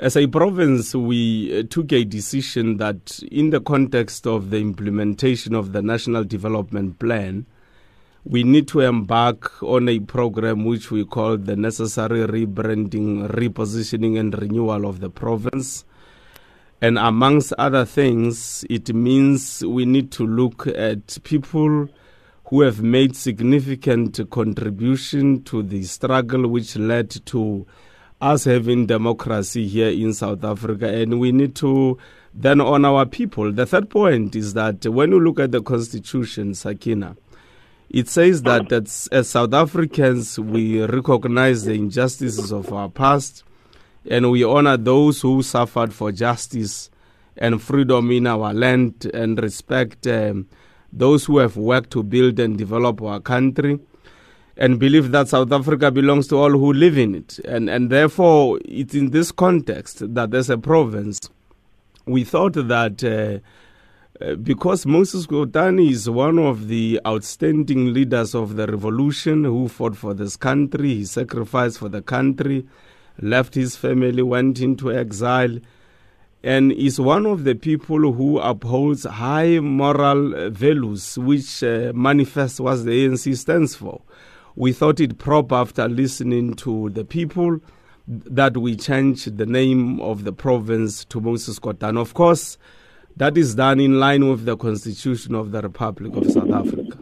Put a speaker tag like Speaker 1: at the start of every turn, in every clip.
Speaker 1: As a province, we uh, took a decision that, in the context of the implementation of the National Development Plan, we need to embark on a program which we call the necessary rebranding, repositioning, and renewal of the province. And amongst other things, it means we need to look at people who have made significant contribution to the struggle which led to us having democracy here in South Africa, and we need to then honor our people. The third point is that when you look at the Constitution, Sakina, it says that as, as South Africans, we recognize the injustices of our past and we honor those who suffered for justice and freedom in our land and respect um, those who have worked to build and develop our country and believe that South Africa belongs to all who live in it. And, and therefore, it's in this context that there's a province, we thought that uh, uh, because Moses Kotane is one of the outstanding leaders of the revolution who fought for this country, he sacrificed for the country, left his family, went into exile, and is one of the people who upholds high moral values, which uh, manifest what the ANC stands for we thought it proper after listening to the people that we change the name of the province to Moses Kotane. Of course, that is done in line with the Constitution of the Republic of South Africa.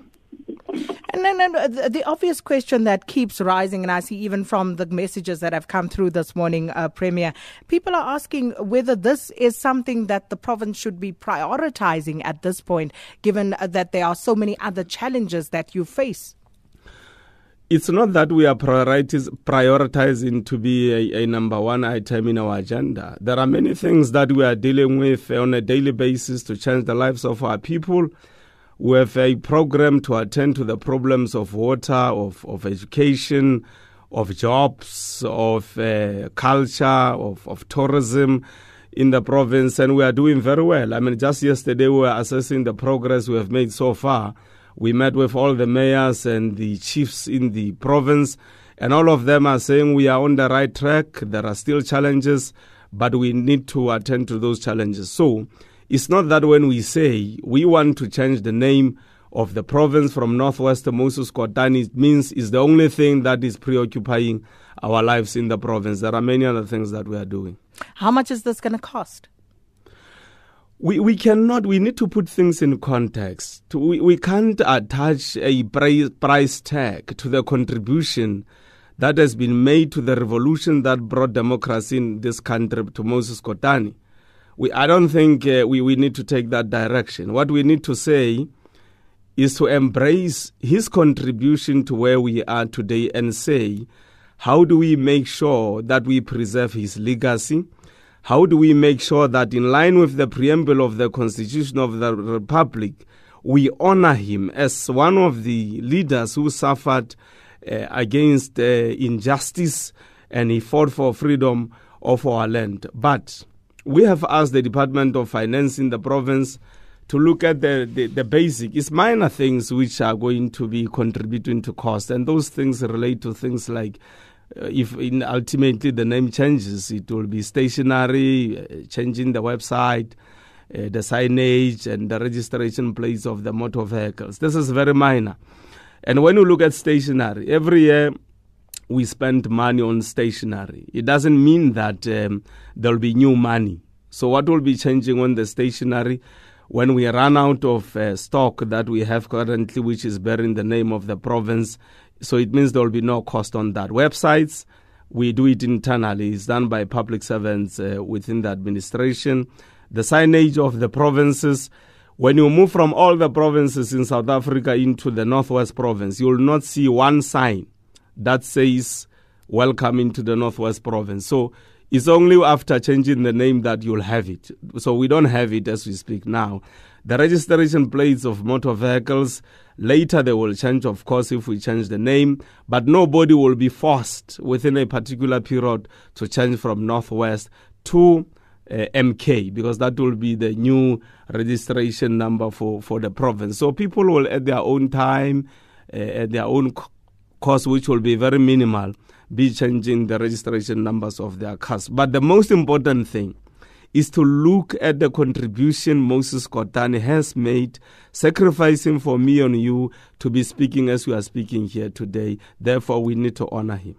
Speaker 2: And then uh, the obvious question that keeps rising, and I see even from the messages that have come through this morning, uh, Premier, people are asking whether this is something that the province should be prioritizing at this point, given uh, that there are so many other challenges that you face
Speaker 1: it's not that we are prioritizing to be a, a, number one item in our agenda. There are many things that we are dealing with on a daily basis to change the lives of our people. We have a program to attend to the problems of water, of, of education, of jobs, of uh, culture, of, of tourism in the province, and we are doing very well. I mean, just yesterday we were assessing the progress we have made so far we met with all the mayors and the chiefs in the province, and all of them are saying we are on the right track. There are still challenges, but we need to attend to those challenges. So it's not that when we say we want to change the name of the province from Northwest to Moses Kotane, it means it's the only thing that is preoccupying our lives in the province. There are many other things that we are doing.
Speaker 2: How much is this going to cost?
Speaker 1: We, we cannot, we need to put things in context. We, we can't attach a price, price tag to the contribution that has been made to the revolution that brought democracy in this country to Moses Kotane. We, I don't think uh, we, we need to take that direction. What we need to say is to embrace his contribution to where we are today and say, how do we make sure that we preserve his legacy? How do we make sure that, in line with the preamble of the Constitution of the Republic, we honor him as one of the leaders who suffered uh, against uh, injustice and he fought for freedom of our land? But we have asked the Department of Finance in the province to look at the, the, the, basic. It's minor things which are going to be contributing to cost, and those things relate to things like if in ultimately the name changes, it will be stationery, uh, changing the website, uh, the signage, and the registration plates of the motor vehicles. This is very minor. And when you look at stationery, every year we spend money on stationery. It doesn't mean that um, there will be new money. So, what will be changing on the stationery? When we run out of uh, stock that we have currently, which is bearing the name of the province, so it means there will be no cost on that. Websites, we do it internally. It's done by public servants uh, within the administration. The signage of the provinces, when you move from all the provinces in South Africa into the Northwest province, you will not see one sign that says, Welcome into the Northwest province. So it's only after changing the name that you'll have it. So we don't have it as we speak now. The registration plates of motor vehicles, later they will change, of course, if we change the name, but nobody will be forced within a particular period to change from Northwest to uh, MK because that will be the new registration number for, for the province. So people will, at their own time, uh, at their own cost which will be very minimal, be changing the registration numbers of their cars. But the most important thing is to look at the contribution Moses Kotane has made, sacrificing for me and you to be speaking as we are speaking here today. Therefore, we need to honor him.